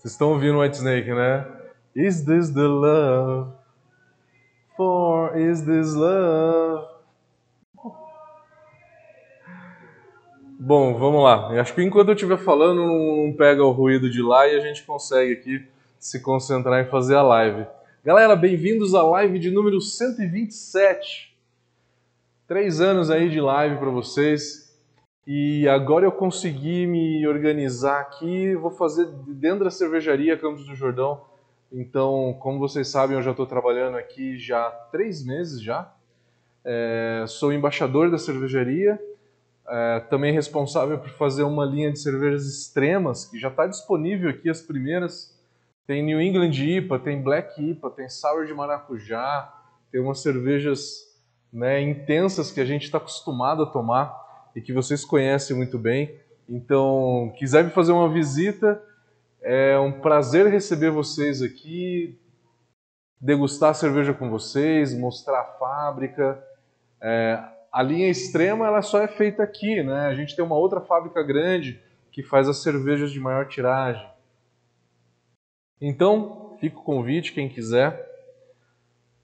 Vocês estão ouvindo White Snake, né? Is this the love? For is this love? Bom, vamos lá. Eu acho que enquanto eu estiver falando, não pega o ruído de lá e a gente consegue aqui se concentrar em fazer a live. Galera, bem-vindos à live de número 127. Três anos aí de live para vocês. E agora eu consegui me organizar aqui, vou fazer dentro da cervejaria Campos do Jordão. Então, como vocês sabem, eu já estou trabalhando aqui já há três meses já. É, sou embaixador da cervejaria, é, também responsável por fazer uma linha de cervejas extremas, que já está disponível aqui as primeiras. Tem New England IPA, tem Black IPA, tem Sour de Maracujá, tem umas cervejas né, intensas que a gente está acostumado a tomar e que vocês conhecem muito bem. Então, quiser me fazer uma visita, é um prazer receber vocês aqui, degustar cerveja com vocês, mostrar a fábrica. É, a linha extrema ela só é feita aqui, né? A gente tem uma outra fábrica grande que faz as cervejas de maior tiragem. Então, fica o convite, quem quiser.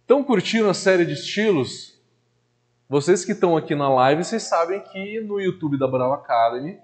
Estão curtindo a série de estilos? Vocês que estão aqui na live, vocês sabem que no YouTube da Brau Academy,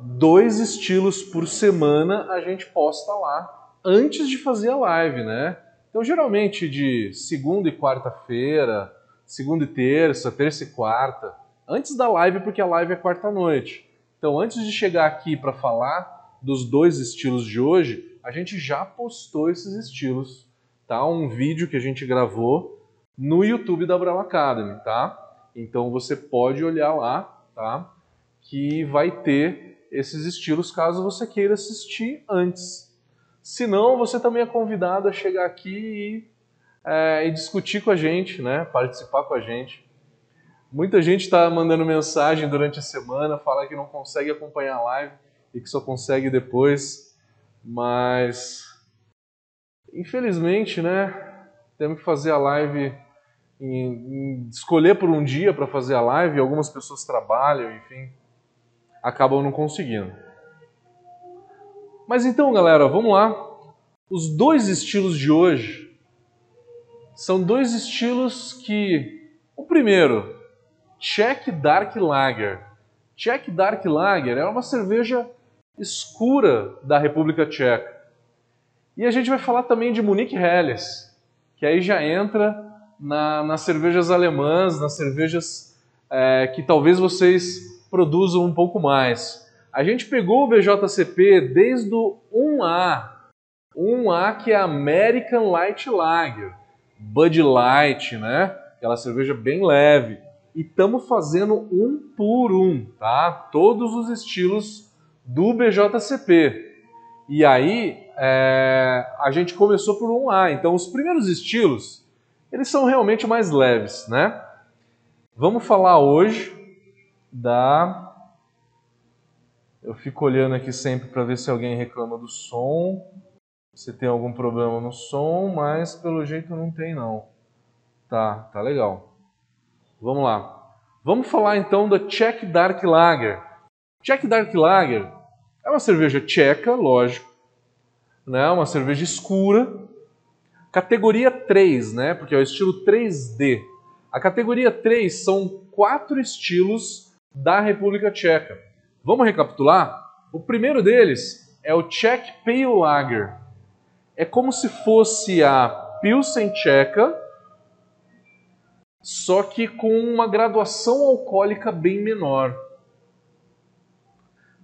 dois estilos por semana a gente posta lá antes de fazer a live, né? Então, geralmente de segunda e quarta-feira, segunda e terça, terça e quarta, antes da live, porque a live é quarta-noite. Então, antes de chegar aqui para falar dos dois estilos de hoje, a gente já postou esses estilos, tá? Um vídeo que a gente gravou no YouTube da Brau Academy, tá? Então você pode olhar lá, tá? Que vai ter esses estilos caso você queira assistir antes. Se não, você também é convidado a chegar aqui e, é, e discutir com a gente, né? Participar com a gente. Muita gente está mandando mensagem durante a semana, fala que não consegue acompanhar a live e que só consegue depois, mas infelizmente, né? Temos que fazer a live em, em escolher por um dia para fazer a live, algumas pessoas trabalham, enfim, acabam não conseguindo. Mas então, galera, vamos lá. Os dois estilos de hoje são dois estilos que o primeiro, Czech Dark Lager. Czech Dark Lager é uma cerveja escura da República Tcheca. E a gente vai falar também de Munich Helles, que aí já entra na, nas cervejas alemãs, nas cervejas é, que talvez vocês produzam um pouco mais. A gente pegou o BJCP desde o 1A, 1A que é American Light Lager, Bud Light, né? Aquela cerveja bem leve. E estamos fazendo um por um, tá? Todos os estilos do BJCP. E aí é, a gente começou por 1A. Então os primeiros estilos eles são realmente mais leves, né? Vamos falar hoje da. Eu fico olhando aqui sempre para ver se alguém reclama do som, se tem algum problema no som, mas pelo jeito não tem não. Tá, tá legal. Vamos lá. Vamos falar então da Czech Dark Lager. Czech Dark Lager é uma cerveja tcheca, lógico, né? Uma cerveja escura, Categoria 3, né? Porque é o estilo 3D. A categoria 3 são quatro estilos da República Tcheca. Vamos recapitular? O primeiro deles é o Czech Pale Lager. É como se fosse a Pilsen tcheca, só que com uma graduação alcoólica bem menor.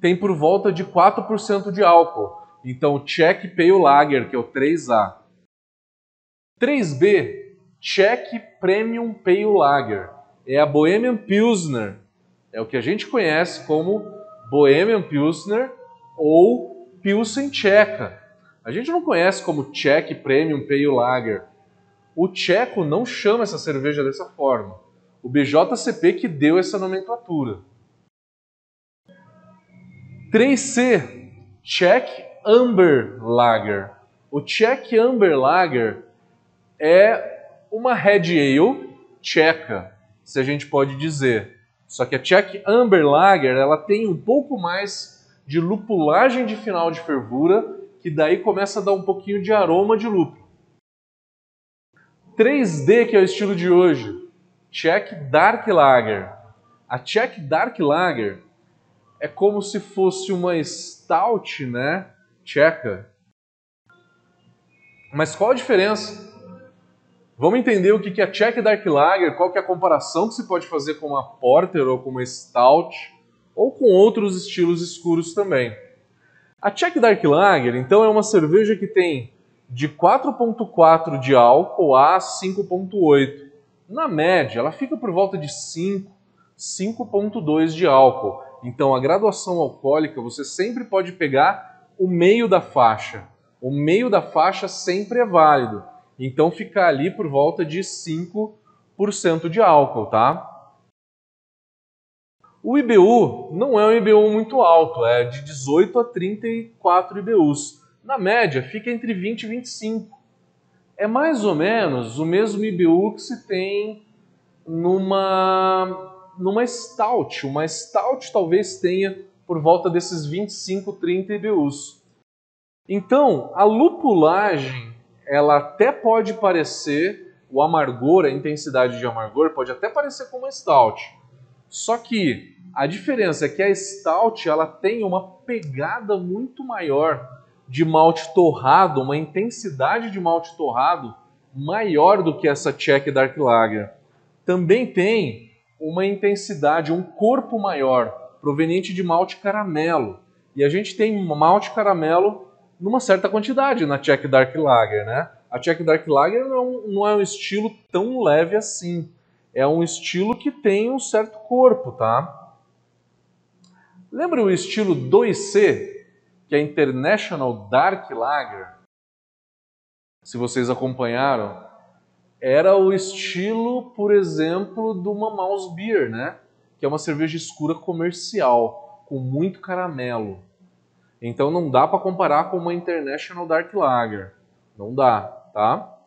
Tem por volta de 4% de álcool. Então, Czech Pale Lager, que é o 3A, 3B, Czech Premium Pale Lager. É a Bohemian Pilsner. É o que a gente conhece como Bohemian Pilsner ou Pilsen Tcheca. A gente não conhece como Czech Premium Pale Lager. O tcheco não chama essa cerveja dessa forma. O BJCP que deu essa nomenclatura. 3C, Czech Amber Lager. O Czech Amber Lager é uma Red Ale tcheca, se a gente pode dizer. Só que a Czech Amber Lager ela tem um pouco mais de lupulagem de final de fervura que daí começa a dar um pouquinho de aroma de lúpulo. 3D, que é o estilo de hoje, Czech Dark Lager. A Czech Dark Lager é como se fosse uma stout, né, tcheca. Mas qual a diferença? Vamos entender o que é a Czech Dark Lager, qual que é a comparação que se pode fazer com uma Porter ou com uma Stout, ou com outros estilos escuros também. A Czech Dark Lager, então, é uma cerveja que tem de 4.4 de álcool a 5.8. Na média, ela fica por volta de 5, 5.2 de álcool. Então, a graduação alcoólica, você sempre pode pegar o meio da faixa. O meio da faixa sempre é válido. Então, fica ali por volta de 5% de álcool, tá? O IBU não é um IBU muito alto, é de 18 a 34 IBUs. Na média, fica entre 20 e 25. É mais ou menos o mesmo IBU que se tem numa, numa Stout. Uma Stout talvez tenha por volta desses 25, 30 IBUs. Então, a lupulagem, ela até pode parecer, o amargor, a intensidade de amargor, pode até parecer com uma Stout. Só que a diferença é que a Stout ela tem uma pegada muito maior de malte torrado, uma intensidade de malte torrado maior do que essa Czech Dark Lager. Também tem uma intensidade, um corpo maior, proveniente de malte caramelo. E a gente tem malte caramelo numa certa quantidade na Czech Dark Lager, né? A Czech Dark Lager não é um, não é um estilo tão leve assim é um estilo que tem um certo corpo, tá? Lembra o estilo 2C, que é International Dark Lager? Se vocês acompanharam, era o estilo, por exemplo, de uma Mouse Beer, né? Que é uma cerveja escura comercial, com muito caramelo. Então não dá para comparar com uma International Dark Lager. Não dá, tá?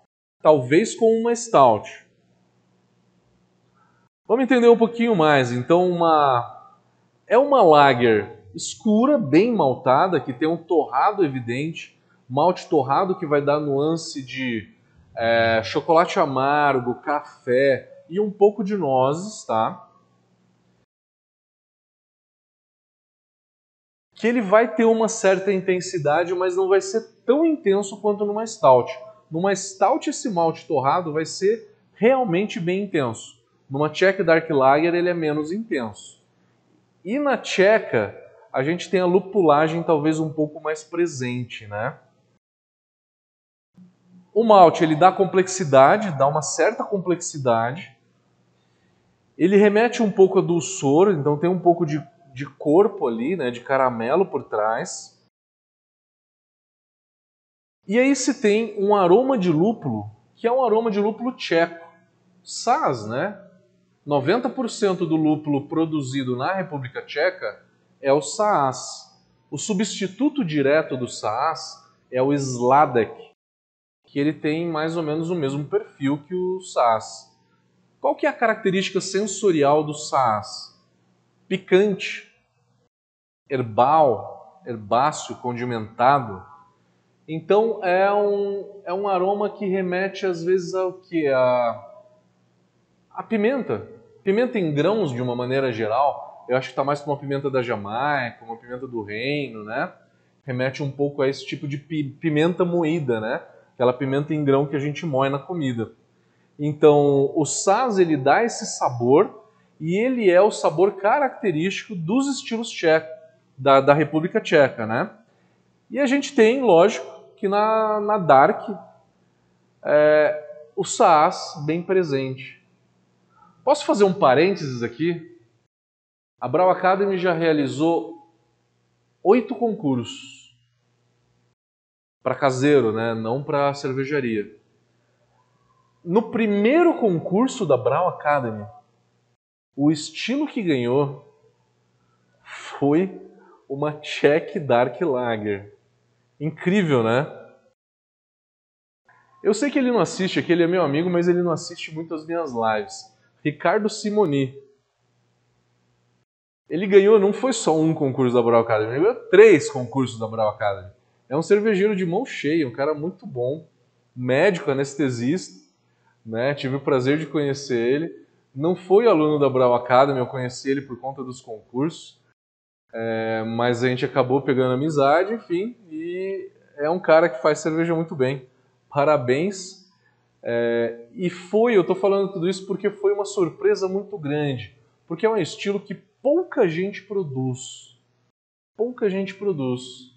Talvez com uma Stout. Vamos entender um pouquinho mais. Então, uma é uma lager escura, bem maltada, que tem um torrado evidente, malte torrado que vai dar nuance de é, chocolate amargo, café e um pouco de nozes, tá? Que ele vai ter uma certa intensidade, mas não vai ser tão intenso quanto numa stout. Numa stout esse malte torrado vai ser realmente bem intenso. Numa Czech Dark Lager ele é menos intenso. E na Tcheca a gente tem a lupulagem talvez um pouco mais presente, né? O malte ele dá complexidade, dá uma certa complexidade. Ele remete um pouco a dulçor, então tem um pouco de, de corpo ali, né, de caramelo por trás. E aí se tem um aroma de lúpulo, que é um aroma de lúpulo tcheco. Saz, né? 90% do lúpulo produzido na República Tcheca é o Saaz. O substituto direto do Saaz é o Sladek, que ele tem mais ou menos o mesmo perfil que o Saaz. Qual que é a característica sensorial do Saaz? Picante, herbal, herbáceo, condimentado. Então é um, é um aroma que remete às vezes ao que? A a pimenta. Pimenta em grãos, de uma maneira geral, eu acho que está mais para uma pimenta da Jamaica, uma pimenta do reino, né? Remete um pouco a esse tipo de pimenta moída, né? Aquela pimenta em grão que a gente moe na comida. Então, o saz ele dá esse sabor e ele é o sabor característico dos estilos tchecos, da, da República Tcheca, né? E a gente tem, lógico, que na, na Dark é, o Saaz bem presente. Posso fazer um parênteses aqui? A Brau Academy já realizou oito concursos para caseiro, né? não para cervejaria. No primeiro concurso da Brau Academy, o estilo que ganhou foi uma Czech Dark Lager. Incrível, né? Eu sei que ele não assiste aqui, ele é meu amigo, mas ele não assiste muito as minhas lives. Ricardo Simoni. Ele ganhou, não foi só um concurso da Brau Academy, ele ganhou três concursos da Brau Academy. É um cervejeiro de mão cheia, um cara muito bom, médico, anestesista, né? Tive o prazer de conhecer ele. Não foi aluno da Brau Academy, eu conheci ele por conta dos concursos, é, mas a gente acabou pegando amizade, enfim, e é um cara que faz cerveja muito bem. Parabéns. É, e foi, eu estou falando tudo isso porque foi uma surpresa muito grande, porque é um estilo que pouca gente produz. Pouca gente produz.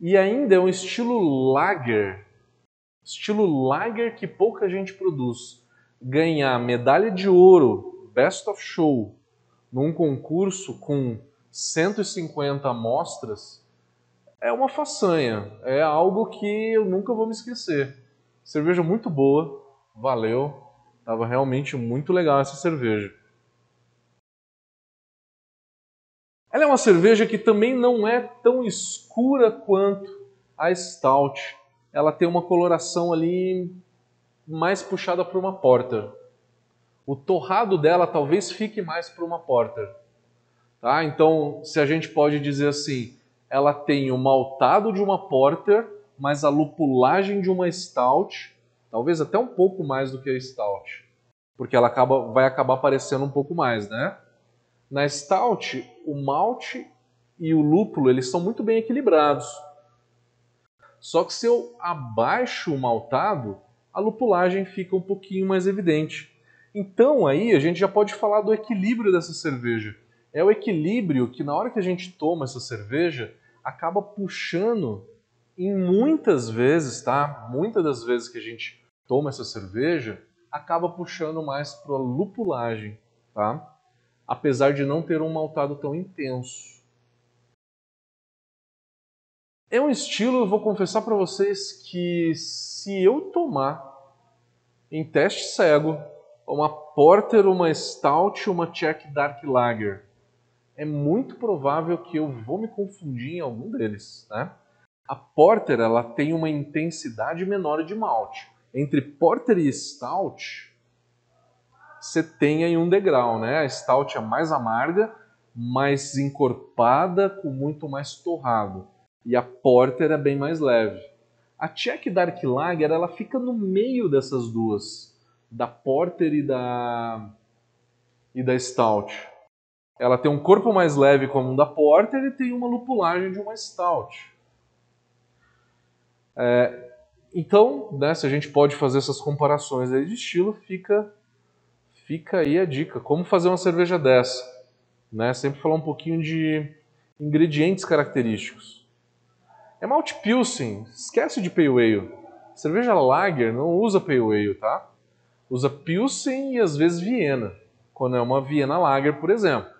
E ainda é um estilo lager. Estilo lager que pouca gente produz. Ganhar medalha de ouro, Best of Show, num concurso com 150 amostras, é uma façanha. É algo que eu nunca vou me esquecer. Cerveja muito boa, valeu. Tava realmente muito legal essa cerveja. Ela é uma cerveja que também não é tão escura quanto a Stout. Ela tem uma coloração ali mais puxada para uma Porter. O torrado dela talvez fique mais para uma Porter. Tá? Então, se a gente pode dizer assim, ela tem o maltado de uma Porter, mas a lupulagem de uma Stout, talvez até um pouco mais do que a Stout, porque ela acaba, vai acabar aparecendo um pouco mais, né? Na stout, o malte e o lúpulo eles são muito bem equilibrados. Só que se eu abaixo o maltado, a lupulagem fica um pouquinho mais evidente. Então aí a gente já pode falar do equilíbrio dessa cerveja. É o equilíbrio que na hora que a gente toma essa cerveja acaba puxando em muitas vezes, tá? Muitas das vezes que a gente toma essa cerveja, acaba puxando mais para a lupulagem, tá? apesar de não ter um maltado tão intenso. É um estilo, eu vou confessar para vocês que se eu tomar em teste cego uma Porter, uma Stout, uma Czech Dark Lager, é muito provável que eu vou me confundir em algum deles, né? A Porter ela tem uma intensidade menor de malte. Entre Porter e Stout, você tem aí um degrau, né? A stout é mais amarga, mais encorpada, com muito mais torrado. E a porter é bem mais leve. A Czech Dark Lager, ela fica no meio dessas duas, da porter e da e da stout. Ela tem um corpo mais leve como um da porter e tem uma lupulagem de uma stout. É, então, né, se a gente pode fazer essas comparações de estilo, fica fica aí a dica, como fazer uma cerveja dessa. Né? Sempre falar um pouquinho de ingredientes característicos. É malte Pilsen, esquece de Pale Ale. Cerveja Lager não usa Pale Ale, tá? Usa Pilsen e às vezes Viena, quando é uma Viena Lager, por exemplo.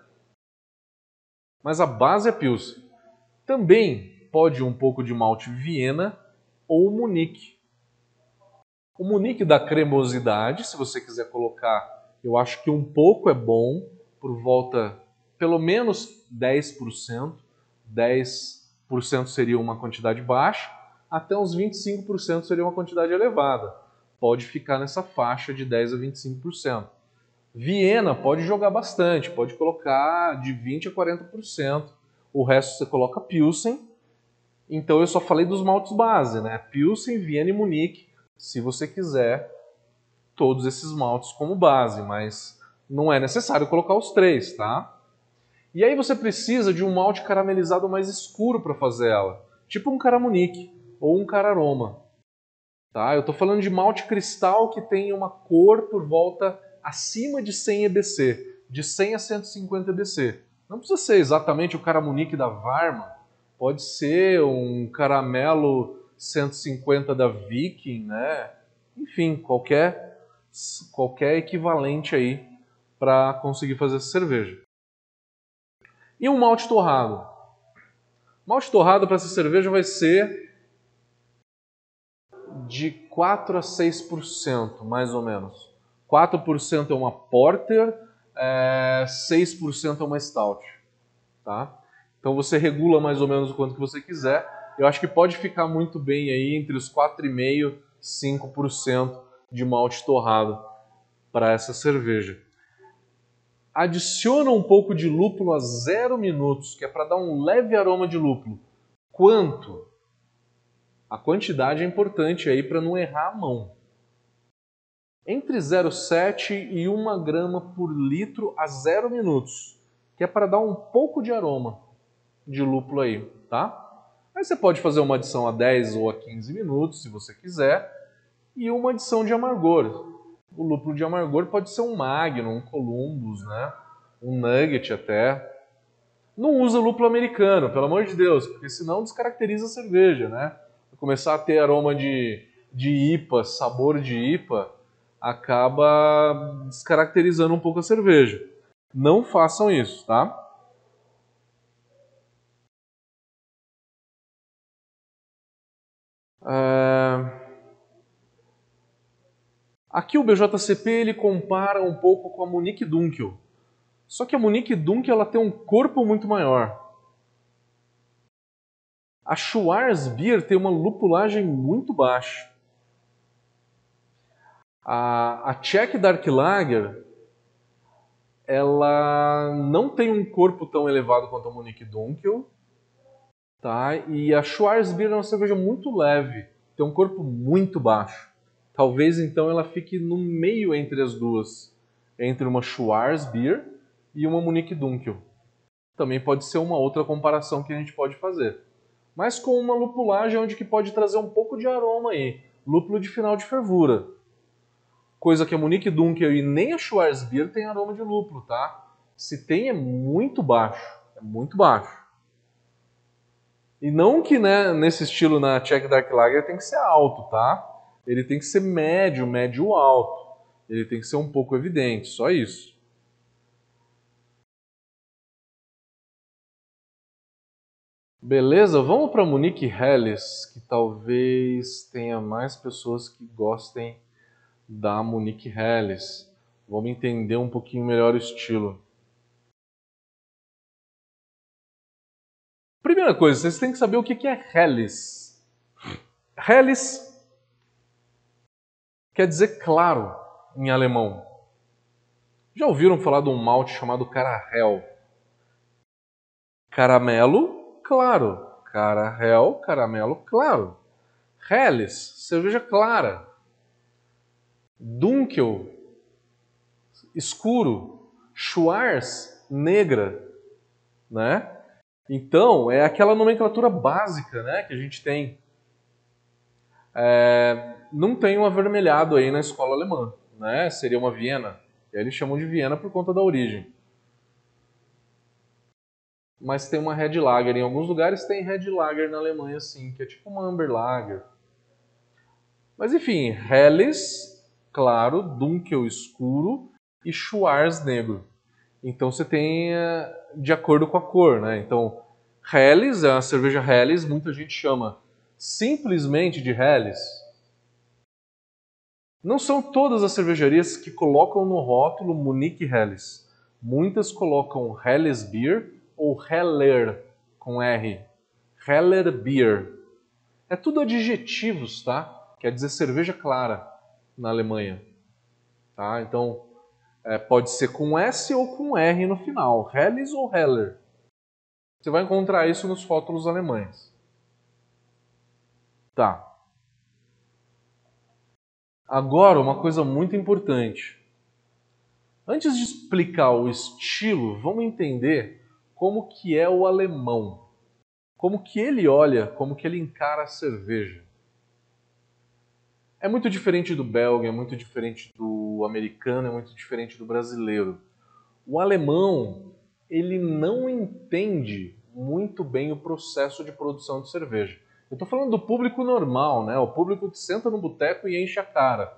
Mas a base é Pilsen. Também pode um pouco de malte Viena ou Munique. O Munique dá cremosidade, se você quiser colocar eu acho que um pouco é bom, por volta pelo menos 10%. 10% seria uma quantidade baixa, até uns 25% seria uma quantidade elevada. Pode ficar nessa faixa de 10 a 25%. Viena pode jogar bastante, pode colocar de 20 a 40%. O resto você coloca Pilsen. Então eu só falei dos maltes base, né? Pilsen, Viena e Munique. Se você quiser, todos esses maltes como base, mas não é necessário colocar os três, tá? E aí você precisa de um malte caramelizado mais escuro para fazer ela, tipo um caramunique ou um cararoma. Tá? Eu estou falando de malte cristal que tem uma cor por volta acima de 100 EBC, de 100 a 150 EBC. Não precisa ser exatamente o caramunique da Varma, pode ser um caramelo 150 da Viking, né? Enfim, qualquer qualquer equivalente aí para conseguir fazer essa cerveja. E um malte torrado? Malte torrado para essa cerveja vai ser de 4 a 6%, mais ou menos. 4% é uma porter, é, 6% é uma stout. Tá? Então você regula mais ou menos o quanto que você quiser. Eu acho que pode ficar muito bem aí entre os 4,5% e 5% de malte torrado para essa cerveja. Adiciona um pouco de lúpulo a zero minutos, que é para dar um leve aroma de lúpulo. quanto? A quantidade é importante aí para não errar a mão. Entre 0,7 e 1 grama por litro a 0 minutos, que é para dar um pouco de aroma de lúpulo aí, tá? Aí você pode fazer uma adição a 10 ou a 15 minutos, se você quiser, e uma adição de amargor. O lúpulo de amargor pode ser um Magnum, um Columbus, né? um Nugget até. Não usa lúpulo americano, pelo amor de Deus, porque senão descaracteriza a cerveja, né? Começar a ter aroma de, de IPA, sabor de IPA, acaba descaracterizando um pouco a cerveja. Não façam isso, tá? É... Aqui o BJCP ele compara um pouco com a Monique Dunkel. Só que a Monique Dunkel ela tem um corpo muito maior. A Schwarzbier tem uma lupulagem muito baixa. A, a Czech Dark Lager ela não tem um corpo tão elevado quanto a Monique Dunkel, tá? E a Schwarzbier é uma cerveja muito leve, tem um corpo muito baixo. Talvez então ela fique no meio entre as duas, entre uma Schwarzbier e uma Munique Dunkel. Também pode ser uma outra comparação que a gente pode fazer. Mas com uma lupulagem onde que pode trazer um pouco de aroma aí, lúpulo de final de fervura. Coisa que a Munique Dunkel e nem a Schwarzbier tem aroma de lúpulo, tá? Se tem é muito baixo, é muito baixo. E não que né, nesse estilo na Czech Dark Lager tem que ser alto, tá? Ele tem que ser médio, médio alto. Ele tem que ser um pouco evidente, só isso. Beleza, vamos para Monique Helles, que talvez tenha mais pessoas que gostem da Monique Helles. Vamos entender um pouquinho melhor o estilo. Primeira coisa, vocês têm que saber o que é Helles. Helles quer dizer claro em alemão. Já ouviram falar de um malte chamado Carahel? Caramelo claro. Carahel, caramelo claro. Helles, cerveja clara. Dunkel, escuro. Schwarz, negra. Né? Então, é aquela nomenclatura básica né, que a gente tem. É, não tem um avermelhado aí na escola alemã, né? Seria uma Viena. E aí eles chamam de Viena por conta da origem. Mas tem uma Red Lager. Em alguns lugares tem Red Lager na Alemanha, sim, que é tipo uma Amber Lager. Mas enfim, Helles, claro, Dunkel escuro e Schwarz negro. Então você tem eh, de acordo com a cor, né? Então, Helles é uma cerveja Helles, muita gente chama simplesmente de Helles, não são todas as cervejarias que colocam no rótulo Munique Helles. Muitas colocam Helles Beer ou Heller com R. Heller Beer. É tudo adjetivos, tá? Quer dizer cerveja clara na Alemanha. Tá? Então, é, pode ser com S ou com R no final. Helles ou Heller. Você vai encontrar isso nos rótulos alemães. Tá. Agora, uma coisa muito importante. Antes de explicar o estilo, vamos entender como que é o alemão. Como que ele olha, como que ele encara a cerveja. É muito diferente do belga, é muito diferente do americano, é muito diferente do brasileiro. O alemão, ele não entende muito bem o processo de produção de cerveja. Eu estou falando do público normal, né? O público que senta no boteco e enche a cara.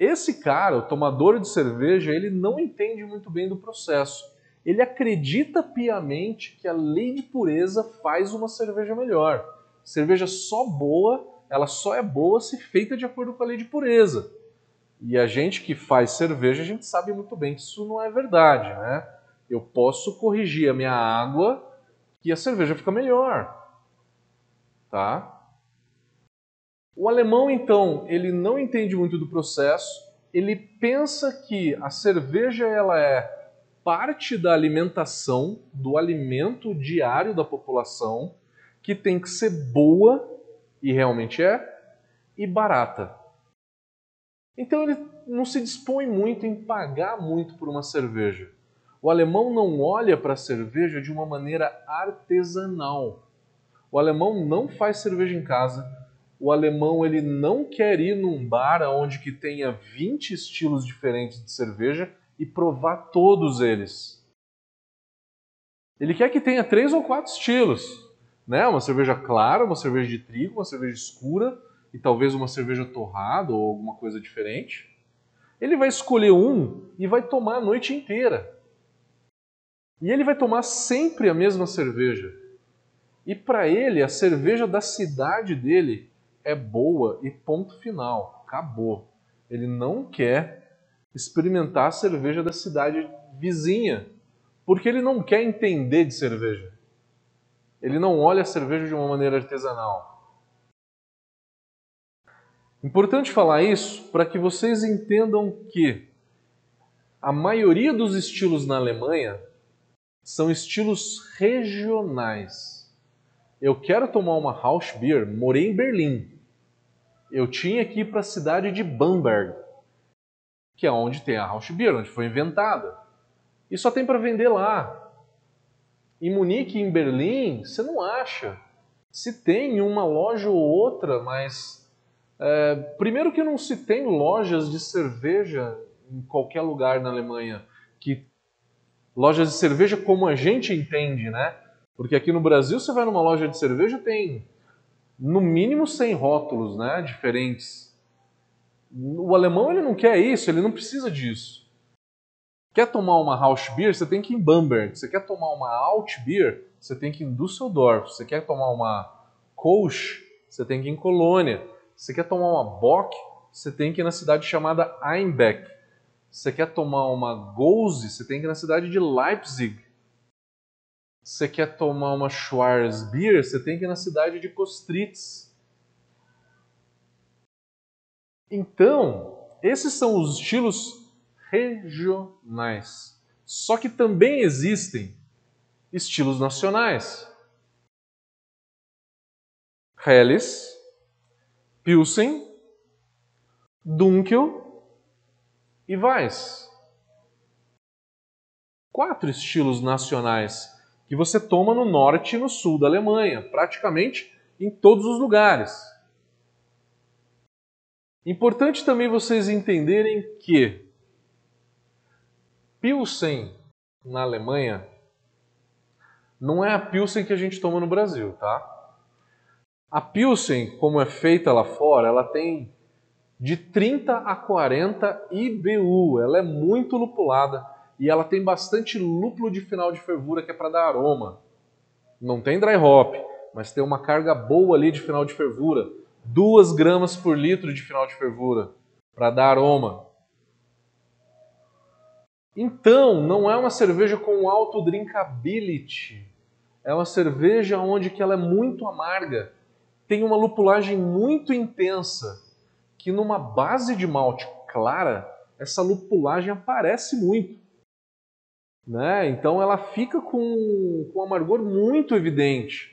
Esse cara, o tomador de cerveja, ele não entende muito bem do processo. Ele acredita piamente que a lei de pureza faz uma cerveja melhor. Cerveja só boa, ela só é boa se feita de acordo com a lei de pureza. E a gente que faz cerveja, a gente sabe muito bem que isso não é verdade, né? Eu posso corrigir a minha água e a cerveja fica melhor tá? O alemão, então, ele não entende muito do processo, ele pensa que a cerveja ela é parte da alimentação, do alimento diário da população, que tem que ser boa, e realmente é, e barata. Então ele não se dispõe muito em pagar muito por uma cerveja. O alemão não olha para a cerveja de uma maneira artesanal. O alemão não faz cerveja em casa. O alemão ele não quer ir num bar onde que tenha 20 estilos diferentes de cerveja e provar todos eles. Ele quer que tenha três ou quatro estilos, né? Uma cerveja clara, uma cerveja de trigo, uma cerveja escura e talvez uma cerveja torrada ou alguma coisa diferente. Ele vai escolher um e vai tomar a noite inteira. E ele vai tomar sempre a mesma cerveja. E para ele, a cerveja da cidade dele é boa e ponto final. Acabou. Ele não quer experimentar a cerveja da cidade vizinha, porque ele não quer entender de cerveja. Ele não olha a cerveja de uma maneira artesanal. Importante falar isso para que vocês entendam que a maioria dos estilos na Alemanha são estilos regionais. Eu quero tomar uma House Beer, morei em Berlim. Eu tinha que ir para a cidade de Bamberg, que é onde tem a House Beer, onde foi inventada. E só tem para vender lá. Em Munique, em Berlim, você não acha. Se tem uma loja ou outra, mas é, primeiro que não se tem lojas de cerveja em qualquer lugar na Alemanha que lojas de cerveja como a gente entende, né? Porque aqui no Brasil você vai numa loja de cerveja tem no mínimo 100 rótulos, né, diferentes. O alemão ele não quer isso, ele não precisa disso. Quer tomar uma House Beer, você tem que ir em Bamberg. Você quer tomar uma Alt Beer, você tem que ir em Düsseldorf. Você quer tomar uma Kolsch, você tem que ir em Colônia. Você quer tomar uma Bock, você tem que ir na cidade chamada Einbeck. Você quer tomar uma Gose, você tem que ir na cidade de Leipzig. Você quer tomar uma Schwarzbier, você tem que ir na cidade de Kostritz. Então, esses são os estilos regionais. Só que também existem estilos nacionais. Helles, Pilsen, Dunkel e Weiss. Quatro estilos nacionais que você toma no norte e no sul da Alemanha, praticamente em todos os lugares. Importante também vocês entenderem que Pilsen na Alemanha não é a Pilsen que a gente toma no Brasil, tá? A Pilsen, como é feita lá fora, ela tem de 30 a 40 IBU. Ela é muito lupulada e ela tem bastante lúpulo de final de fervura que é para dar aroma. Não tem dry hop, mas tem uma carga boa ali de final de fervura. 2 gramas por litro de final de fervura para dar aroma. Então, não é uma cerveja com alto drinkability. É uma cerveja onde que ela é muito amarga tem uma lupulagem muito intensa, que numa base de malte clara, essa lupulagem aparece muito. Né? Então ela fica com, com um amargor muito evidente.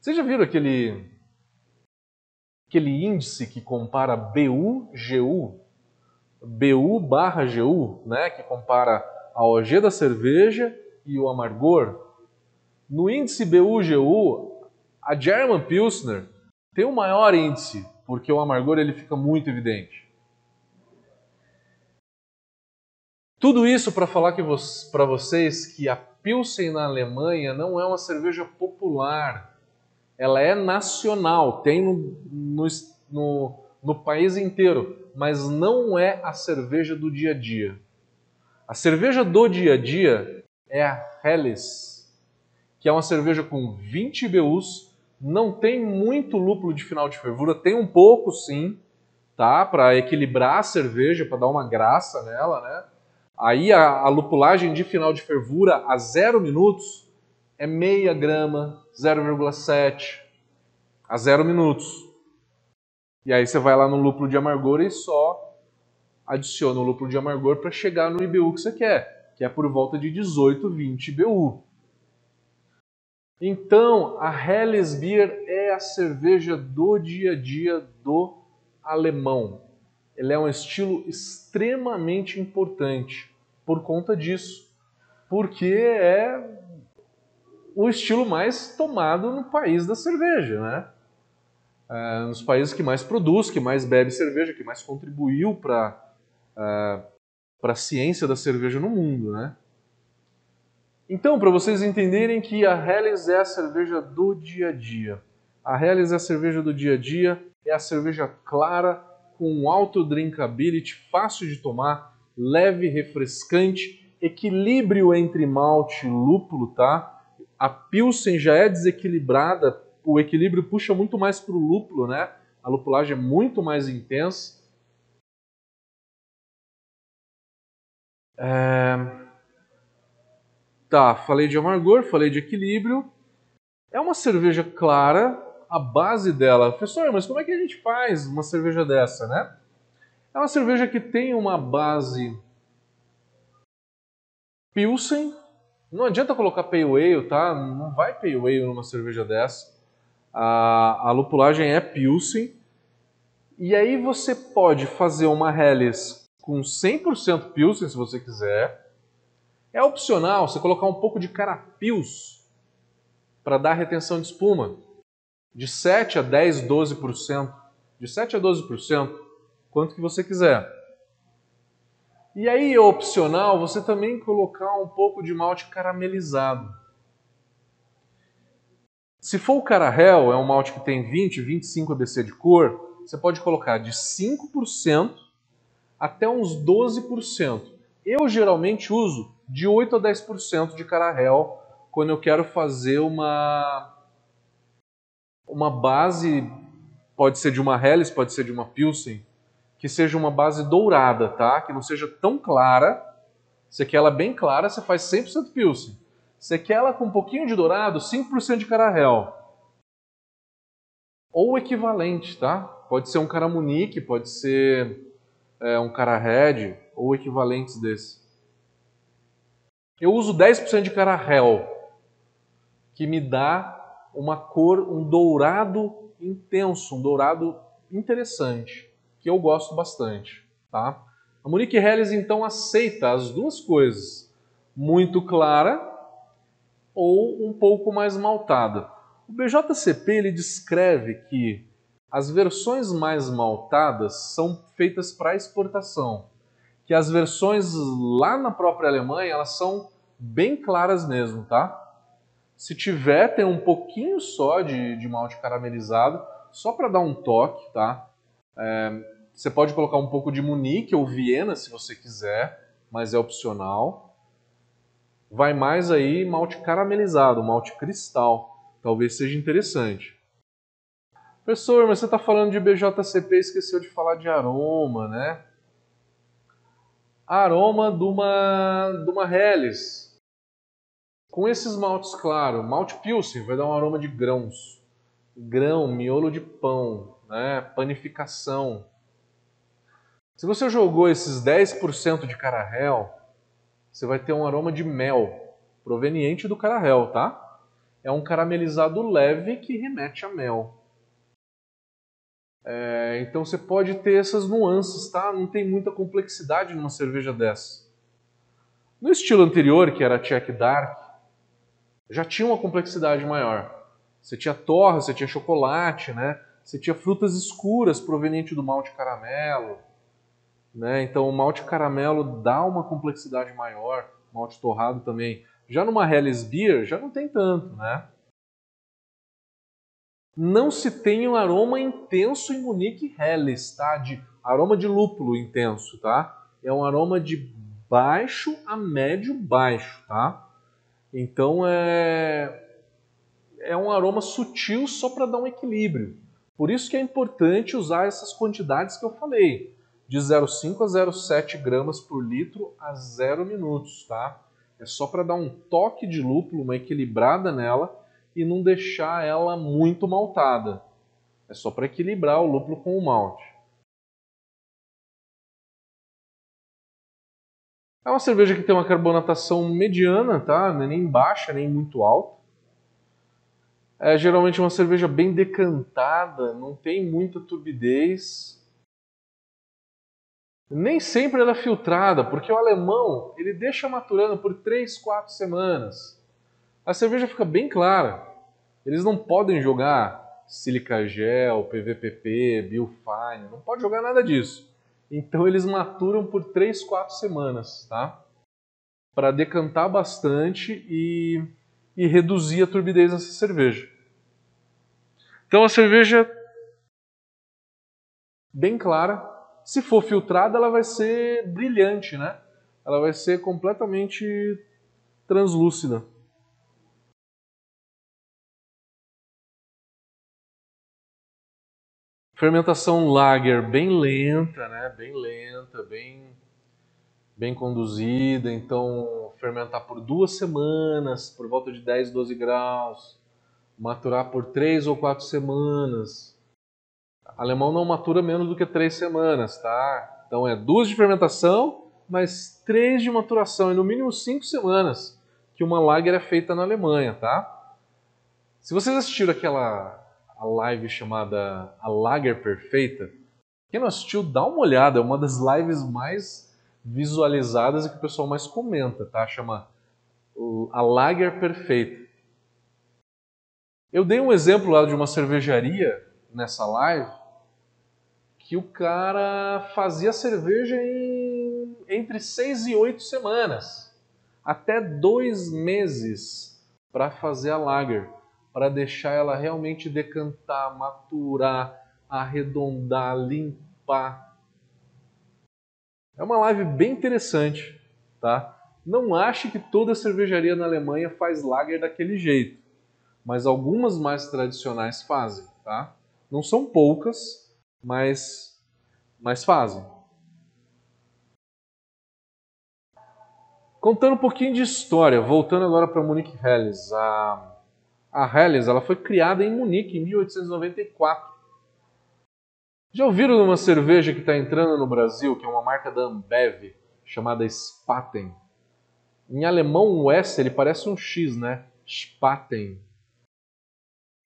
Vocês já viram aquele, aquele índice que compara BU-GU? BU barra GU, né? que compara a OG da cerveja e o amargor. No índice BU-GU, a German Pilsner tem o maior índice, porque o amargor ele fica muito evidente. Tudo isso para falar para vocês que a Pilsen na Alemanha não é uma cerveja popular. Ela é nacional, tem no, no, no, no país inteiro, mas não é a cerveja do dia a dia. A cerveja do dia a dia é a Helles, que é uma cerveja com 20 BUs, não tem muito lúpulo de final de fervura, tem um pouco sim, tá? Para equilibrar a cerveja, para dar uma graça nela, né? Aí a, a, lupulagem de final de fervura a 0 minutos é meia grama, 0,7 a 0 minutos. E aí você vai lá no lúpulo de amargor e só adiciona o lúpulo de amargor para chegar no IBU que você quer, que é por volta de 18, 20 IBU. Então, a Helles Beer é a cerveja do dia a dia do alemão. Ele é um estilo extremamente importante por conta disso, porque é o estilo mais tomado no país da cerveja, né? É, nos países que mais produz, que mais bebe cerveja, que mais contribuiu para é, para a ciência da cerveja no mundo, né? Então, para vocês entenderem que a Helles é a cerveja do dia a dia. A Helles é a cerveja do dia a dia, é a cerveja clara, com alto drinkability, fácil de tomar, leve, refrescante, equilíbrio entre malte e lúpulo, tá? A Pilsen já é desequilibrada, o equilíbrio puxa muito mais para o lúpulo, né? A lupulagem é muito mais intensa. É... Tá, falei de amargor, falei de equilíbrio. É uma cerveja clara, a base dela. Professor, mas como é que a gente faz uma cerveja dessa, né? É uma cerveja que tem uma base Pilsen. Não adianta colocar Pale Ale, tá? Não vai Pale Ale numa cerveja dessa. A, a lupulagem é Pilsen. E aí você pode fazer uma Helles com 100% Pilsen, se você quiser. É opcional você colocar um pouco de carapils para dar retenção de espuma de 7 a 10, 12%, de 7 a 12%, quanto que você quiser. E aí é opcional você também colocar um pouco de malte caramelizado. Se for o Carahel, é um malte que tem 20, 25 ABC de cor, você pode colocar de 5% até uns 12%. Eu geralmente uso de 8 a 10% de Carahel quando eu quero fazer uma uma base, pode ser de uma Helles, pode ser de uma Pilsen, que seja uma base dourada, tá? Que não seja tão clara. Você quer ela bem clara, você faz 100% Pilsen. Você quer ela com um pouquinho de dourado, 5% de Carahel. Ou equivalente, tá? Pode ser um Caramunique, pode ser é, um Red, ou equivalentes desse. Eu uso 10% de Carahel, que me dá uma cor, um dourado intenso, um dourado interessante, que eu gosto bastante, tá? A Monique Helles então aceita as duas coisas, muito clara ou um pouco mais maltada. O BJCP ele descreve que as versões mais maltadas são feitas para exportação, que as versões lá na própria Alemanha elas são bem claras mesmo, tá? Se tiver, tem um pouquinho só de, de malte caramelizado, só para dar um toque, tá? É, você pode colocar um pouco de Munique ou Viena, se você quiser, mas é opcional. Vai mais aí malte caramelizado, malte cristal. Talvez seja interessante. Professor, mas você está falando de BJCP e esqueceu de falar de aroma, né? Aroma de uma, de uma Helles com esses maltes, claro, malte Pilsen vai dar um aroma de grãos. Grão, miolo de pão, né? panificação. Se você jogou esses 10% de carahel, você vai ter um aroma de mel, proveniente do carahel, tá? É um caramelizado leve que remete a mel. É, então você pode ter essas nuances, tá? Não tem muita complexidade numa cerveja dessa. No estilo anterior, que era Czech Dark, já tinha uma complexidade maior. Você tinha torre, você tinha chocolate, né? Você tinha frutas escuras provenientes do malte caramelo. Né? Então o malte caramelo dá uma complexidade maior, malte torrado também. Já numa Helles Beer já não tem tanto, né? Não se tem um aroma intenso em Munique Helles, tá? De aroma de lúpulo intenso, tá? É um aroma de baixo a médio baixo, tá? Então é, é um aroma sutil só para dar um equilíbrio. Por isso que é importante usar essas quantidades que eu falei, de 0,5 a 0,7 gramas por litro a 0 minutos, tá? É só para dar um toque de lúpulo, uma equilibrada nela e não deixar ela muito maltada. É só para equilibrar o lúpulo com o malte. É uma cerveja que tem uma carbonatação mediana, tá? É nem baixa, nem muito alta. É geralmente uma cerveja bem decantada, não tem muita turbidez. Nem sempre ela é filtrada, porque o alemão ele deixa maturando por 3, 4 semanas. A cerveja fica bem clara. Eles não podem jogar silica gel, PVPP, Biofine, não pode jogar nada disso. Então eles maturam por 3, 4 semanas, tá? Para decantar bastante e, e reduzir a turbidez dessa cerveja. Então a cerveja bem clara, se for filtrada ela vai ser brilhante, né? Ela vai ser completamente translúcida. Fermentação lager bem lenta, né? Bem lenta, bem bem conduzida. Então, fermentar por duas semanas, por volta de 10, 12 graus. Maturar por três ou quatro semanas. Alemão não matura menos do que três semanas, tá? Então é duas de fermentação, mais três de maturação, e no mínimo cinco semanas que uma lager é feita na Alemanha, tá? Se vocês assistiram aquela a live chamada A Lager Perfeita. Quem não assistiu, dá uma olhada, é uma das lives mais visualizadas e que o pessoal mais comenta, tá? Chama A Lager Perfeita. Eu dei um exemplo lá de uma cervejaria nessa live que o cara fazia cerveja em entre seis e oito semanas, até dois meses para fazer a lager para deixar ela realmente decantar, maturar, arredondar, limpar. É uma live bem interessante, tá? Não ache que toda cervejaria na Alemanha faz lager daquele jeito, mas algumas mais tradicionais fazem, tá? Não são poucas, mas, mas fazem. Contando um pouquinho de história, voltando agora para Monique Helles, a a Helles ela foi criada em Munique em 1894. Já ouviram uma cerveja que está entrando no Brasil, que é uma marca da Ambev, chamada Spaten? Em alemão, o S ele parece um X, né? Spaten.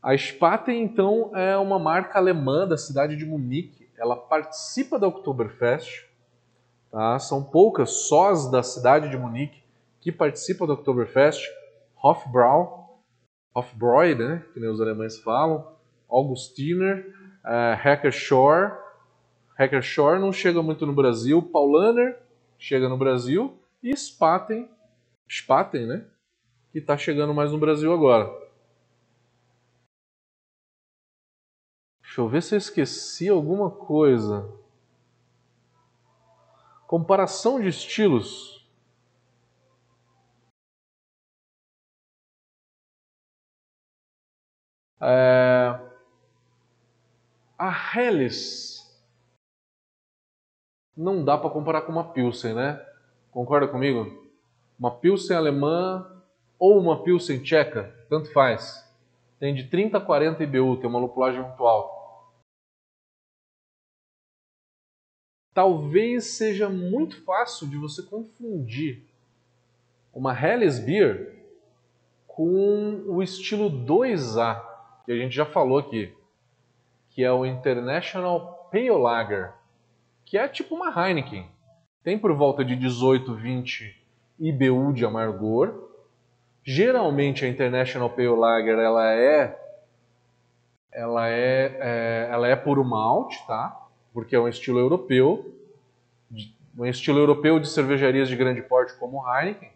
A Spaten, então, é uma marca alemã da cidade de Munique. Ela participa da Oktoberfest. Tá? São poucas sós da cidade de Munique que participam da Oktoberfest. Hofbrau, Hofbräu, né, que os alemães falam, Augustiner, uh, Hacker Shore. Hacker Shore não chega muito no Brasil, Paulaner chega no Brasil e Spaten, Spaten, né, que está chegando mais no Brasil agora. Deixa eu ver se eu esqueci alguma coisa. Comparação de estilos. É... A Helles não dá para comparar com uma Pilsen, né? Concorda comigo? Uma Pilsen alemã ou uma Pilsen tcheca, tanto faz. Tem de 30 a 40 IBU, tem uma lupulagem muito alta. Talvez seja muito fácil de você confundir uma Helles Beer com o estilo 2A que a gente já falou aqui, que é o International Pale Lager, que é tipo uma Heineken. Tem por volta de 18, 20 IBU de amargor. Geralmente a International Pale Lager ela é ela é, é ela é puro malte, tá? Porque é um estilo europeu, um estilo europeu de cervejarias de grande porte como Heineken.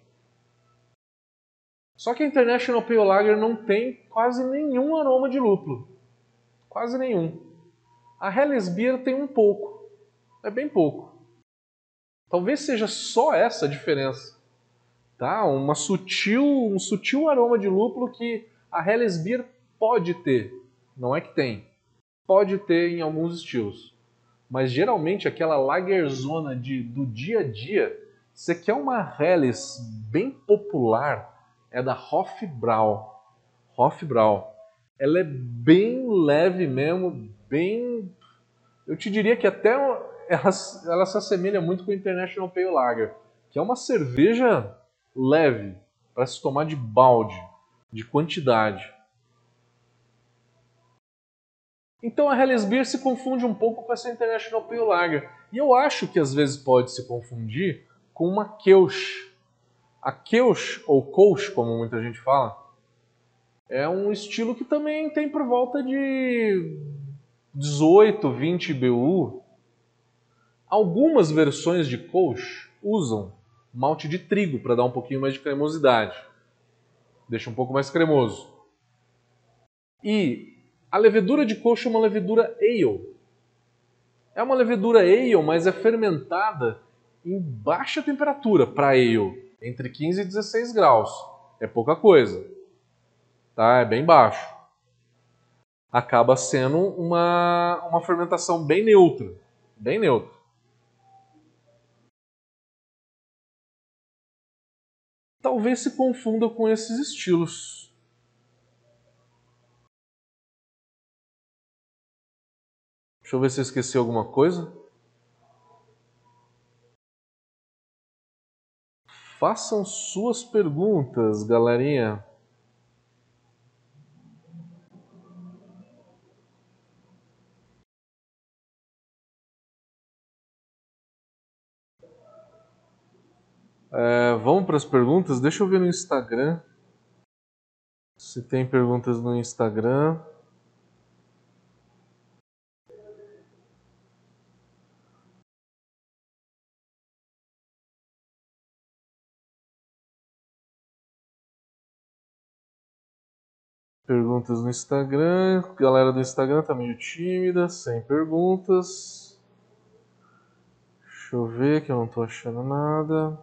Só que a International Pale Lager não tem quase nenhum aroma de lúpulo. Quase nenhum. A Helles Beer tem um pouco. É bem pouco. Talvez seja só essa a diferença. Tá? Uma sutil, um sutil aroma de lúpulo que a Helles Beer pode ter. Não é que tem. Pode ter em alguns estilos. Mas geralmente aquela lagerzona de, do dia a dia, você quer uma Helles bem popular, é da Hofbrau. Hofbrau. Ela é bem leve mesmo, bem. Eu te diria que até ela, ela se assemelha muito com o International Pale Lager, que é uma cerveja leve para se tomar de balde, de quantidade. Então a Helles Beer se confunde um pouco com essa International Pale Lager. E eu acho que às vezes pode se confundir com uma Kölsch. A Kölsch, ou Kölsch, como muita gente fala, é um estilo que também tem por volta de 18, 20 BU. Algumas versões de Kölsch usam malte de trigo para dar um pouquinho mais de cremosidade. Deixa um pouco mais cremoso. E a levedura de coxo é uma levedura ale. É uma levedura ale, mas é fermentada em baixa temperatura para ale, entre 15 e 16 graus. É pouca coisa. Tá? É bem baixo. Acaba sendo uma, uma fermentação bem neutra. Bem neutra. Talvez se confunda com esses estilos. Deixa eu ver se eu esqueci alguma coisa. Façam suas perguntas, galerinha. É, vamos para as perguntas? Deixa eu ver no Instagram. Se tem perguntas no Instagram. Perguntas no Instagram. Galera do Instagram tá meio tímida, sem perguntas. Deixa eu ver que eu não tô achando nada.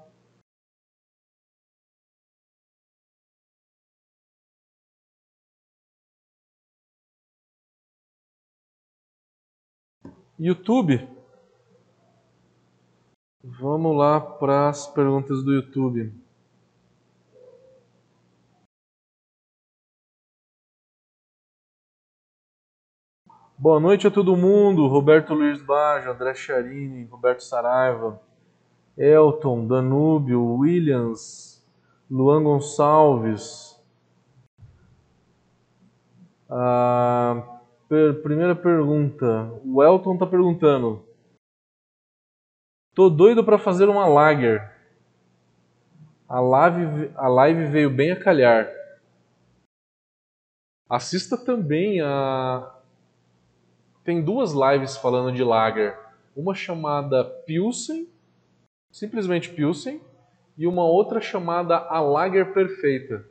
YouTube. Vamos lá para as perguntas do YouTube. Boa noite a todo mundo. Roberto Luiz Baggio, André Charini, Roberto Saraiva, Elton, Danúbio, Williams, Luan Gonçalves. A per primeira pergunta. O Elton está perguntando. Tô doido para fazer uma lager. A live, a live veio bem a calhar. Assista também a tem duas lives falando de lager. Uma chamada Pilsen, simplesmente Pilsen, e uma outra chamada A Lager Perfeita.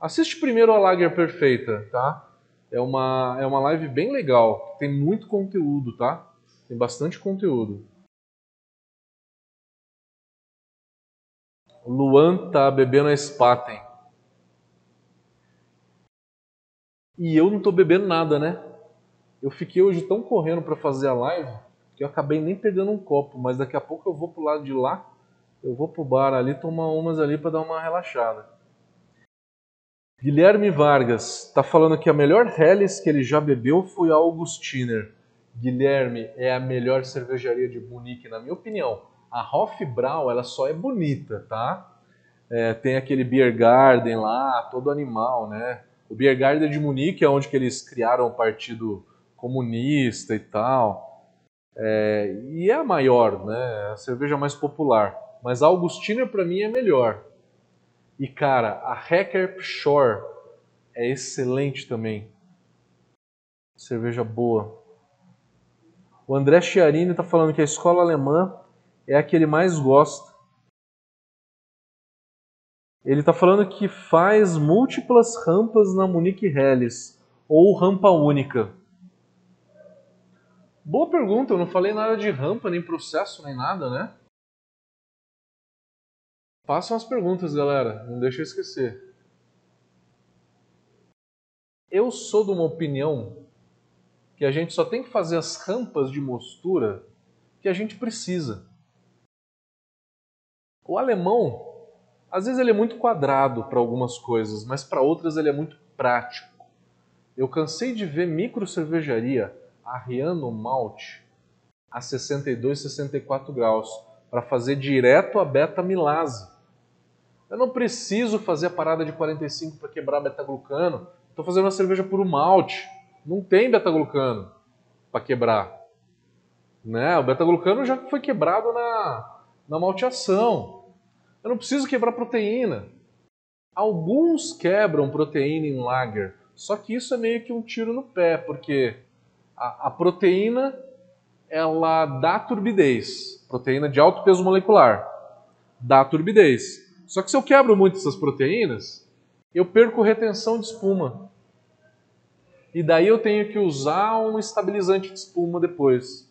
Assiste primeiro a Lager Perfeita, tá? É uma, é uma live bem legal, tem muito conteúdo, tá? Tem bastante conteúdo. Luan tá bebendo a Spaten. E eu não tô bebendo nada, né? Eu fiquei hoje tão correndo para fazer a live que eu acabei nem pegando um copo, mas daqui a pouco eu vou pro lado de lá, eu vou pro bar ali tomar umas ali para dar uma relaxada. Guilherme Vargas está falando que a melhor Helles que ele já bebeu foi a Augustiner. Guilherme é a melhor cervejaria de Munique, na minha opinião. A Hofbrau, ela só é bonita, tá? É, tem aquele Beer Garden lá, todo animal, né? O Beer Garden de Munique é onde que eles criaram o partido comunista e tal. É, e é a maior, né? A cerveja mais popular. Mas a Augustina para mim é melhor. E cara, a Hacker Shore é excelente também. Cerveja boa. O André Chiarini está falando que a escola alemã é a que ele mais gosta. Ele está falando que faz múltiplas rampas na Munique Helles, ou rampa única. Boa pergunta, eu não falei nada de rampa, nem processo, nem nada, né? Façam as perguntas, galera, não deixa eu esquecer. Eu sou de uma opinião que a gente só tem que fazer as rampas de mostura que a gente precisa. O alemão, às vezes ele é muito quadrado para algumas coisas, mas para outras ele é muito prático. Eu cansei de ver micro cervejaria arriando malte a 62, 64 graus para fazer direto a beta-milase. Eu não preciso fazer a parada de 45 para quebrar beta-glucano. Estou fazendo uma cerveja por malte. Não tem beta-glucano para quebrar. Né? O beta-glucano já foi quebrado na, na malteação. Eu não preciso quebrar proteína. Alguns quebram proteína em lager, só que isso é meio que um tiro no pé, porque a, a proteína ela dá turbidez, proteína de alto peso molecular, dá turbidez. Só que se eu quebro muito essas proteínas, eu perco retenção de espuma. E daí eu tenho que usar um estabilizante de espuma depois.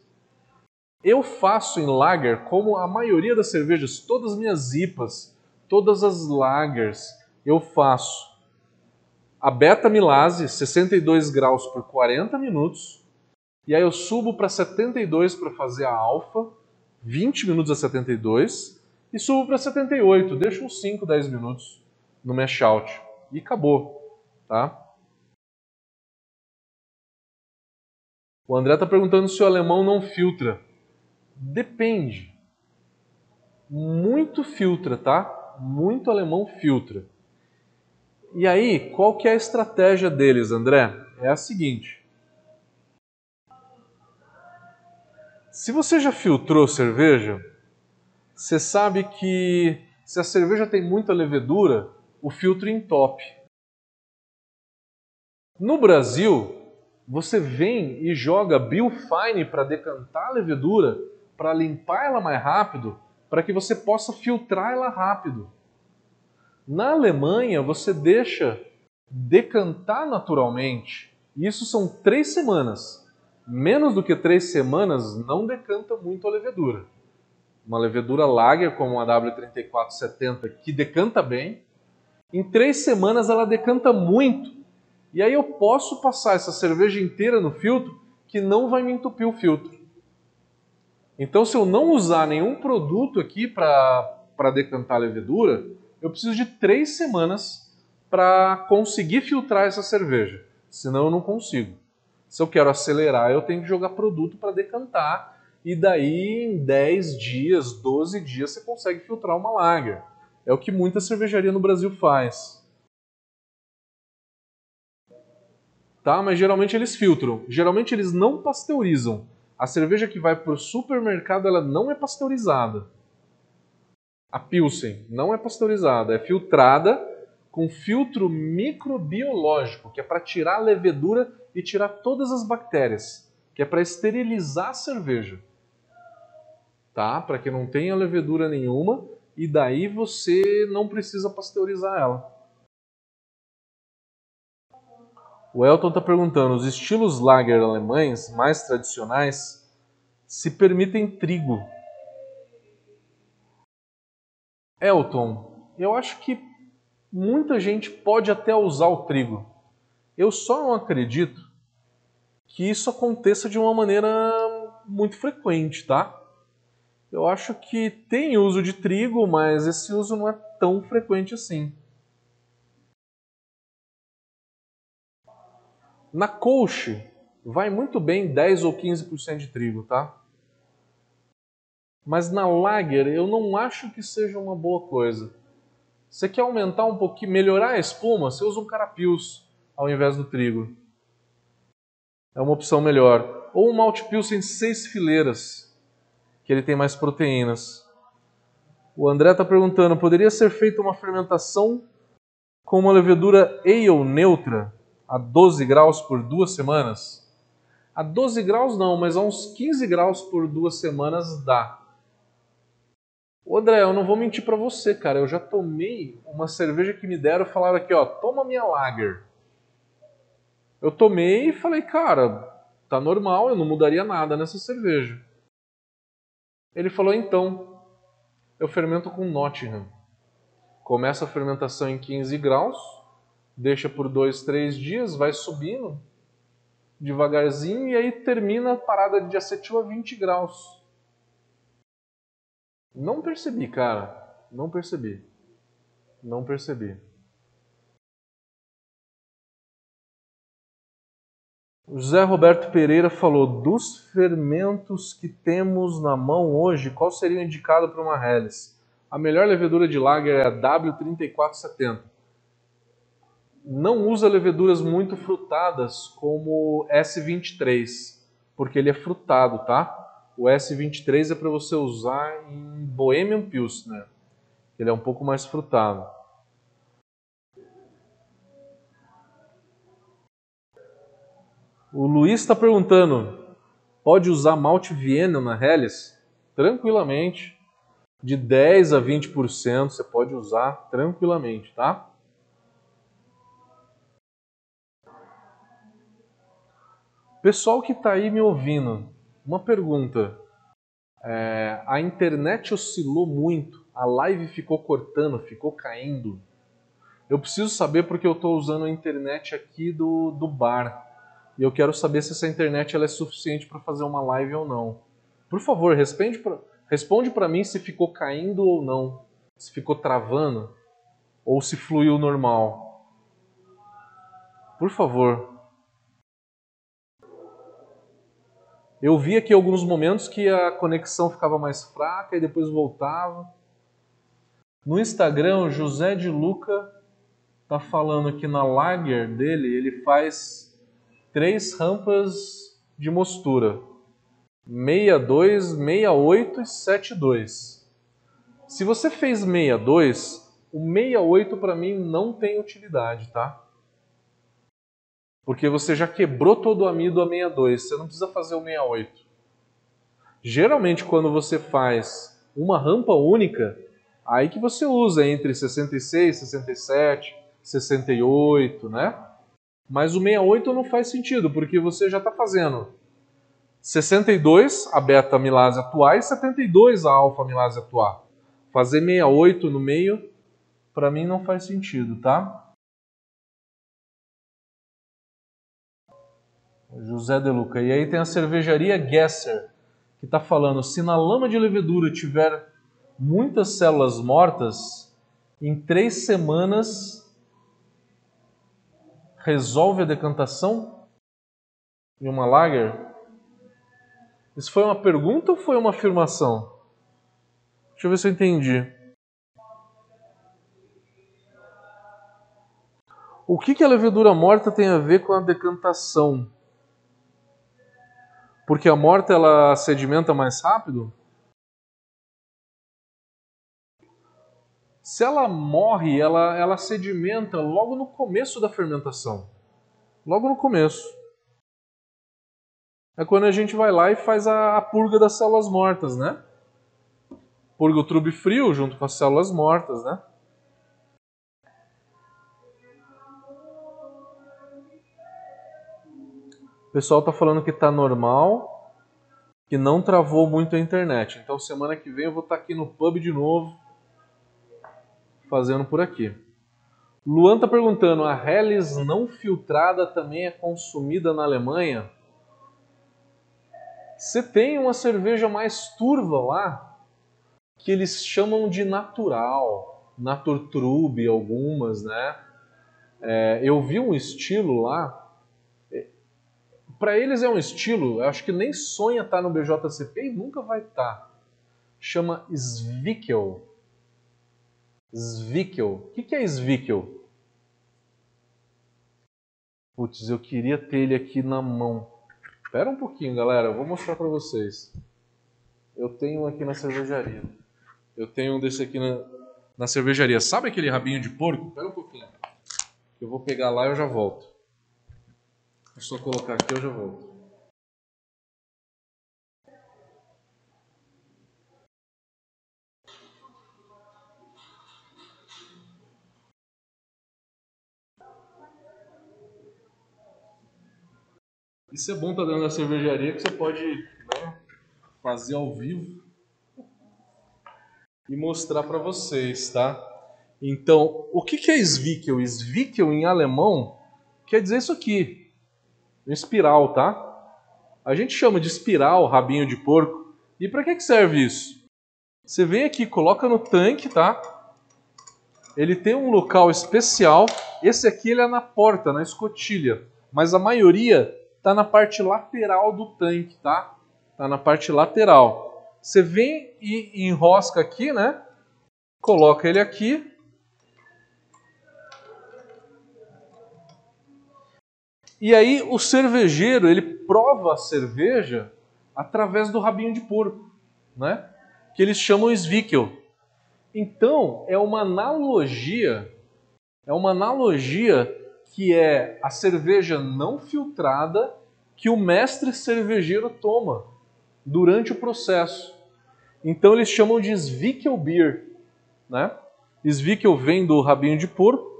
Eu faço em lager, como a maioria das cervejas, todas as minhas IPAs, todas as lagers, eu faço a beta-milase, 62 graus por 40 minutos, e aí eu subo para 72 para fazer a alfa, 20 minutos a 72, e subo para 78, deixo uns 5, 10 minutos no mash out e acabou, tá? O André está perguntando se o alemão não filtra. Depende. Muito filtra, tá? Muito alemão filtra. E aí, qual que é a estratégia deles, André? É a seguinte. Se você já filtrou cerveja, você sabe que se a cerveja tem muita levedura, o filtro entope. No Brasil, você vem e joga Biofine para decantar a levedura, para limpar ela mais rápido, para que você possa filtrar ela rápido. Na Alemanha, você deixa decantar naturalmente. Isso são três semanas. Menos do que três semanas não decanta muito a levedura. Uma levedura lager como a W3470 que decanta bem, em três semanas ela decanta muito. E aí eu posso passar essa cerveja inteira no filtro que não vai me entupir o filtro. Então, se eu não usar nenhum produto aqui para decantar a levedura, eu preciso de três semanas para conseguir filtrar essa cerveja. Senão eu não consigo. Se eu quero acelerar, eu tenho que jogar produto para decantar. E daí, em 10 dias, 12 dias, você consegue filtrar uma lager. É o que muita cervejaria no Brasil faz. Tá? Mas geralmente eles filtram. Geralmente eles não pasteurizam. A cerveja que vai para o supermercado ela não é pasteurizada. A Pilsen não é pasteurizada, é filtrada com filtro microbiológico, que é para tirar a levedura e tirar todas as bactérias, que é para esterilizar a cerveja. Tá? Para que não tenha levedura nenhuma e daí você não precisa pasteurizar ela. O Elton está perguntando: os estilos lager alemães mais tradicionais se permitem trigo Elton, eu acho que muita gente pode até usar o trigo. Eu só não acredito que isso aconteça de uma maneira muito frequente, tá? Eu acho que tem uso de trigo, mas esse uso não é tão frequente assim. Na coach, vai muito bem 10 ou 15% de trigo, tá? Mas na lager eu não acho que seja uma boa coisa. Você quer aumentar um pouquinho, melhorar a espuma, você usa um carapios ao invés do trigo. É uma opção melhor. Ou um malte pilsen seis fileiras, que ele tem mais proteínas. O André está perguntando, poderia ser feita uma fermentação com uma levedura ale neutra a 12 graus por duas semanas? A 12 graus não, mas a uns 15 graus por duas semanas dá. Ô André, eu não vou mentir para você, cara. Eu já tomei uma cerveja que me deram e falaram aqui, ó, toma minha lager. Eu tomei e falei, cara, tá normal, eu não mudaria nada nessa cerveja. Ele falou, então, eu fermento com Nottingham. Começa a fermentação em 15 graus, deixa por 2, 3 dias, vai subindo devagarzinho e aí termina a parada de acetil a 20 graus. Não percebi, cara. Não percebi. Não percebi. O José Roberto Pereira falou: dos fermentos que temos na mão hoje, qual seria o indicado para uma Helles? A melhor levedura de lager é a W3470. não usa leveduras muito frutadas como S23, porque ele é frutado, tá? O S23 é para você usar em Bohemian Pilsner. Ele é um pouco mais frutado. O Luiz está perguntando: pode usar malte Viena na Helles? Tranquilamente. De 10 a 20% você pode usar tranquilamente, tá? Pessoal que está aí me ouvindo, uma pergunta. É, a internet oscilou muito, a live ficou cortando, ficou caindo. Eu preciso saber porque eu estou usando a internet aqui do, do bar. E eu quero saber se essa internet ela é suficiente para fazer uma live ou não. Por favor, responde para mim se ficou caindo ou não. Se ficou travando ou se fluiu normal. Por favor. Eu vi aqui alguns momentos que a conexão ficava mais fraca e depois voltava. No Instagram, o José de Luca tá falando aqui na lager dele, ele faz três rampas de mostura. 62, 68 e 72. Se você fez 62, o 68 para mim não tem utilidade, tá? Porque você já quebrou todo o amido a 62, você não precisa fazer o 68. Geralmente, quando você faz uma rampa única, aí que você usa entre 66, 67, 68, né? Mas o 68 não faz sentido, porque você já está fazendo 62 a beta-amilase atuar e 72 a alfa-amilase atuar. Fazer 68 no meio, para mim não faz sentido, tá? José de Luca. E aí tem a cervejaria Gesser, que está falando: se na lama de levedura tiver muitas células mortas, em três semanas resolve a decantação em uma lager? Isso foi uma pergunta ou foi uma afirmação? Deixa eu ver se eu entendi. O que, que a levedura morta tem a ver com a decantação? Porque a morta ela sedimenta mais rápido? Se ela morre, ela, ela sedimenta logo no começo da fermentação. Logo no começo. É quando a gente vai lá e faz a, a purga das células mortas, né? Purga o trube frio junto com as células mortas, né? O pessoal está falando que está normal, que não travou muito a internet. Então semana que vem eu vou estar tá aqui no pub de novo, fazendo por aqui. Luan está perguntando: a Helles não filtrada também é consumida na Alemanha? Você tem uma cerveja mais turva lá, que eles chamam de natural, Naturtrube, algumas, né? É, eu vi um estilo lá para eles é um estilo, acho que nem sonha estar tá no BJCP e nunca vai estar. Tá. Chama Svikel. Svikel. O que é Svikel? Putz, eu queria ter ele aqui na mão. Espera um pouquinho, galera, eu vou mostrar para vocês. Eu tenho um aqui na cervejaria. Eu tenho um desse aqui na, na cervejaria. Sabe aquele rabinho de porco? Espera um pouquinho. Eu vou pegar lá e eu já volto. É só colocar aqui, eu já volto. Isso é bom estar tá dentro da cervejaria que você pode né, fazer ao vivo e mostrar para vocês, tá? Então, o que é Zwickel? Zwickel em alemão quer dizer isso aqui espiral, tá? A gente chama de espiral, rabinho de porco. E para que, que serve isso? Você vem aqui, coloca no tanque, tá? Ele tem um local especial. Esse aqui ele é na porta, na escotilha. Mas a maioria está na parte lateral do tanque, tá? Tá na parte lateral. Você vem e enrosca aqui, né? Coloca ele aqui. E aí o cervejeiro, ele prova a cerveja através do rabinho de porco, né? Que eles chamam Svickel. Então, é uma analogia, é uma analogia que é a cerveja não filtrada que o mestre cervejeiro toma durante o processo. Então eles chamam de Svickel Beer, né? Svickel vem do rabinho de porco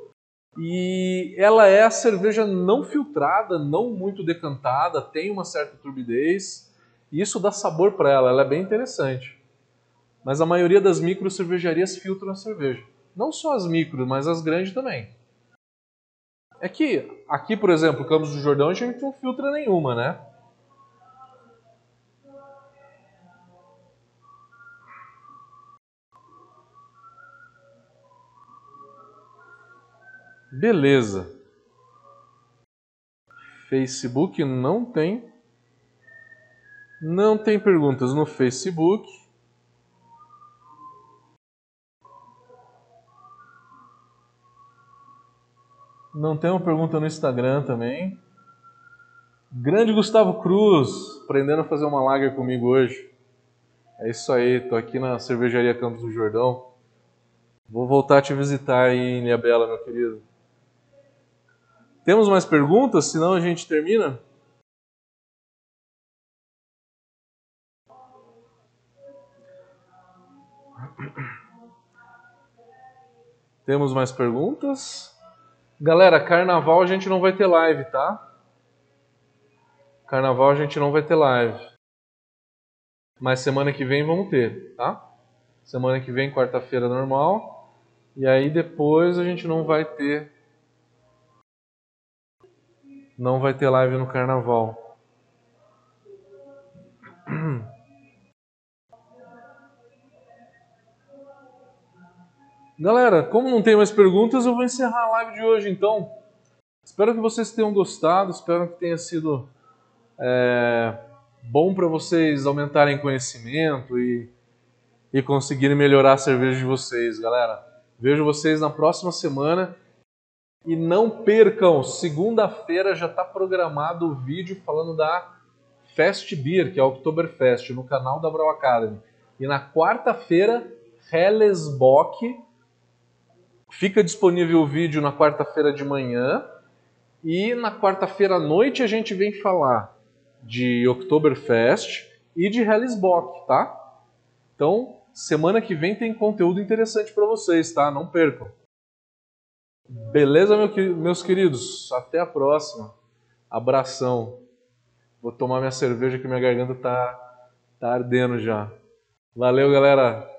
e ela é a cerveja não filtrada, não muito decantada, tem uma certa turbidez e isso dá sabor para ela, ela é bem interessante. Mas a maioria das micro cervejarias filtram a cerveja. Não só as micro, mas as grandes também. É que aqui, por exemplo, Campos do Jordão, a gente não filtra nenhuma, né? Beleza. Facebook não tem. Não tem perguntas no Facebook. Não tem uma pergunta no Instagram também. Grande Gustavo Cruz, aprendendo a fazer uma lager comigo hoje. É isso aí, tô aqui na cervejaria Campos do Jordão. Vou voltar a te visitar aí em Ilhabela, meu querido. Temos mais perguntas? Senão a gente termina? Temos mais perguntas? Galera, carnaval a gente não vai ter live, tá? Carnaval a gente não vai ter live. Mas semana que vem vamos ter, tá? Semana que vem, quarta-feira normal. E aí depois a gente não vai ter. Não vai ter live no carnaval. Galera, como não tem mais perguntas, eu vou encerrar a live de hoje então. Espero que vocês tenham gostado, espero que tenha sido é, bom para vocês aumentarem conhecimento e, e conseguirem melhorar a cerveja de vocês, galera. Vejo vocês na próxima semana e não percam, segunda-feira já está programado o vídeo falando da Fest Beer, que é o Oktoberfest, no canal da Brau Academy. E na quarta-feira, Hellesbock Fica disponível o vídeo na quarta-feira de manhã e na quarta-feira à noite a gente vem falar de Oktoberfest e de Hellisbock, tá? Então, semana que vem tem conteúdo interessante para vocês, tá? Não percam. Beleza, meu, meus queridos? Até a próxima. Abração. Vou tomar minha cerveja que minha garganta tá, tá ardendo já. Valeu, galera.